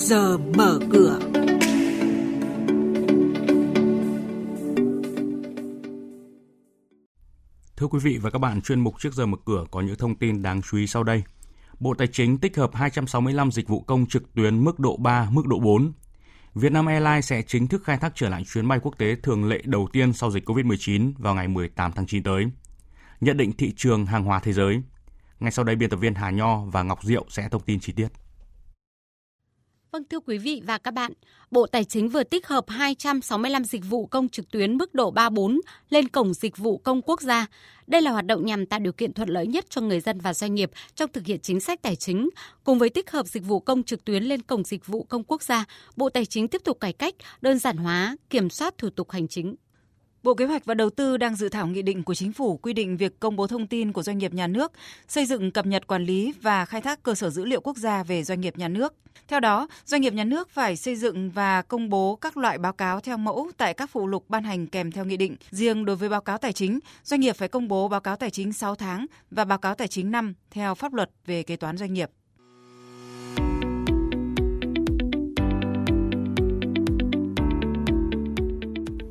giờ mở cửa. Thưa quý vị và các bạn, chuyên mục trước giờ mở cửa có những thông tin đáng chú ý sau đây. Bộ Tài chính tích hợp 265 dịch vụ công trực tuyến mức độ 3, mức độ 4. Vietnam Airlines sẽ chính thức khai thác trở lại chuyến bay quốc tế thường lệ đầu tiên sau dịch COVID-19 vào ngày 18 tháng 9 tới. Nhận định thị trường hàng hóa thế giới. Ngay sau đây, biên tập viên Hà Nho và Ngọc Diệu sẽ thông tin chi tiết. Vâng thưa quý vị và các bạn, Bộ Tài chính vừa tích hợp 265 dịch vụ công trực tuyến mức độ 3-4 lên cổng dịch vụ công quốc gia. Đây là hoạt động nhằm tạo điều kiện thuận lợi nhất cho người dân và doanh nghiệp trong thực hiện chính sách tài chính. Cùng với tích hợp dịch vụ công trực tuyến lên cổng dịch vụ công quốc gia, Bộ Tài chính tiếp tục cải cách, đơn giản hóa, kiểm soát thủ tục hành chính. Bộ Kế hoạch và Đầu tư đang dự thảo nghị định của chính phủ quy định việc công bố thông tin của doanh nghiệp nhà nước, xây dựng cập nhật quản lý và khai thác cơ sở dữ liệu quốc gia về doanh nghiệp nhà nước. Theo đó, doanh nghiệp nhà nước phải xây dựng và công bố các loại báo cáo theo mẫu tại các phụ lục ban hành kèm theo nghị định. Riêng đối với báo cáo tài chính, doanh nghiệp phải công bố báo cáo tài chính 6 tháng và báo cáo tài chính năm theo pháp luật về kế toán doanh nghiệp.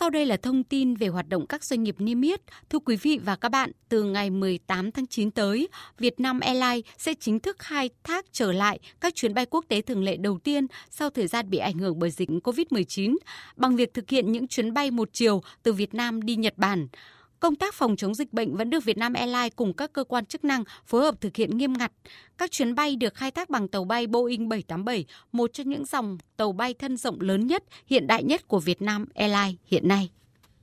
Sau đây là thông tin về hoạt động các doanh nghiệp niêm yết. Thưa quý vị và các bạn, từ ngày 18 tháng 9 tới, Vietnam Airlines sẽ chính thức khai thác trở lại các chuyến bay quốc tế thường lệ đầu tiên sau thời gian bị ảnh hưởng bởi dịch COVID-19 bằng việc thực hiện những chuyến bay một chiều từ Việt Nam đi Nhật Bản công tác phòng chống dịch bệnh vẫn được Vietnam Airlines cùng các cơ quan chức năng phối hợp thực hiện nghiêm ngặt. Các chuyến bay được khai thác bằng tàu bay Boeing 787, một trong những dòng tàu bay thân rộng lớn nhất, hiện đại nhất của Vietnam Airlines hiện nay.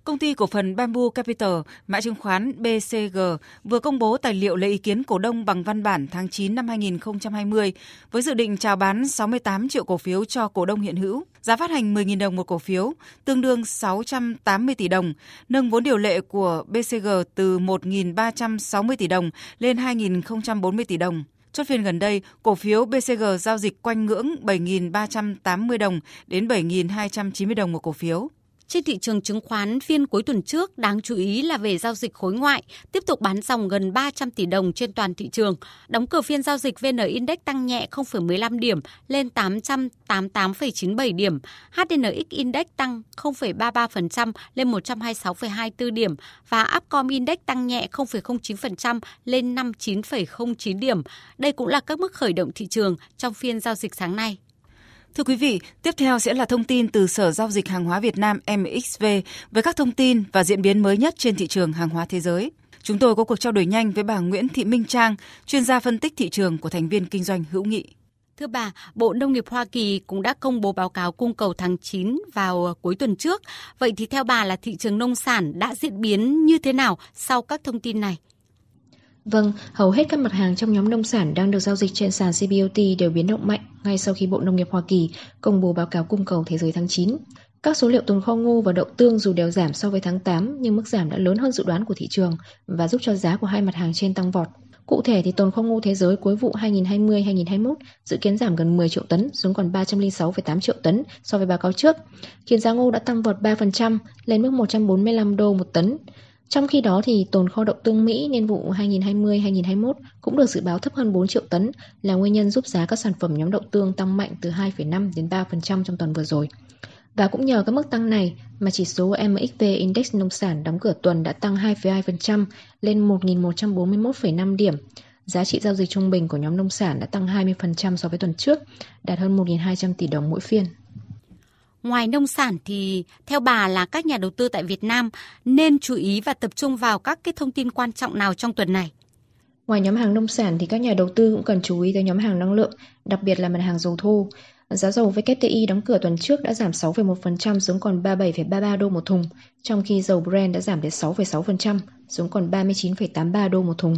Công ty cổ phần Bamboo Capital, mã chứng khoán BCG vừa công bố tài liệu lấy ý kiến cổ đông bằng văn bản tháng 9 năm 2020 với dự định chào bán 68 triệu cổ phiếu cho cổ đông hiện hữu, giá phát hành 10.000 đồng một cổ phiếu, tương đương 680 tỷ đồng, nâng vốn điều lệ của BCG từ 1.360 tỷ đồng lên 2.040 tỷ đồng. Chốt phiên gần đây, cổ phiếu BCG giao dịch quanh ngưỡng 7.380 đồng đến 7.290 đồng một cổ phiếu. Trên thị trường chứng khoán phiên cuối tuần trước, đáng chú ý là về giao dịch khối ngoại, tiếp tục bán dòng gần 300 tỷ đồng trên toàn thị trường. Đóng cửa phiên giao dịch VN Index tăng nhẹ 0,15 điểm lên 888,97 điểm. HNX Index tăng 0,33% lên 126,24 điểm và Upcom Index tăng nhẹ 0,09% lên 59,09 điểm. Đây cũng là các mức khởi động thị trường trong phiên giao dịch sáng nay. Thưa quý vị, tiếp theo sẽ là thông tin từ Sở Giao dịch Hàng hóa Việt Nam MXV với các thông tin và diễn biến mới nhất trên thị trường hàng hóa thế giới. Chúng tôi có cuộc trao đổi nhanh với bà Nguyễn Thị Minh Trang, chuyên gia phân tích thị trường của thành viên kinh doanh hữu nghị. Thưa bà, Bộ Nông nghiệp Hoa Kỳ cũng đã công bố báo cáo cung cầu tháng 9 vào ờ, cuối tuần trước. Vậy thì theo bà là thị trường nông sản đã diễn biến như thế nào sau các thông tin này? Vâng, hầu hết các mặt hàng trong nhóm nông sản đang được giao dịch trên sàn CBOT đều biến động mạnh ngay sau khi Bộ Nông nghiệp Hoa Kỳ công bố báo cáo cung cầu thế giới tháng 9. Các số liệu tồn kho ngô và đậu tương dù đều giảm so với tháng 8 nhưng mức giảm đã lớn hơn dự đoán của thị trường và giúp cho giá của hai mặt hàng trên tăng vọt. Cụ thể thì tồn kho ngô thế giới cuối vụ 2020-2021 dự kiến giảm gần 10 triệu tấn xuống còn 306,8 triệu tấn so với báo cáo trước, khiến giá ngô đã tăng vọt 3% lên mức 145 đô một tấn. Trong khi đó thì tồn kho đậu tương Mỹ niên vụ 2020-2021 cũng được dự báo thấp hơn 4 triệu tấn là nguyên nhân giúp giá các sản phẩm nhóm đậu tương tăng mạnh từ 2,5 đến 3% trong tuần vừa rồi. Và cũng nhờ các mức tăng này mà chỉ số MXV Index nông sản đóng cửa tuần đã tăng 2,2% lên 1.141,5 điểm. Giá trị giao dịch trung bình của nhóm nông sản đã tăng 20% so với tuần trước, đạt hơn 1.200 tỷ đồng mỗi phiên. Ngoài nông sản thì theo bà là các nhà đầu tư tại Việt Nam nên chú ý và tập trung vào các cái thông tin quan trọng nào trong tuần này? Ngoài nhóm hàng nông sản thì các nhà đầu tư cũng cần chú ý tới nhóm hàng năng lượng, đặc biệt là mặt hàng dầu thô. Giá dầu WTI đóng cửa tuần trước đã giảm 6,1% xuống còn 37,33 đô một thùng, trong khi dầu Brent đã giảm đến 6,6% xuống còn 39,83 đô một thùng.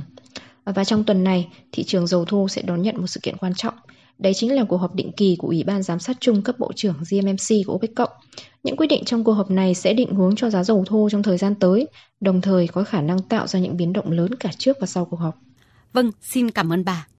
Và trong tuần này, thị trường dầu thô sẽ đón nhận một sự kiện quan trọng – Đấy chính là cuộc họp định kỳ của Ủy ban Giám sát chung cấp bộ trưởng GMMC của OPEC cộng. Những quyết định trong cuộc họp này sẽ định hướng cho giá dầu thô trong thời gian tới, đồng thời có khả năng tạo ra những biến động lớn cả trước và sau cuộc họp. Vâng, xin cảm ơn bà.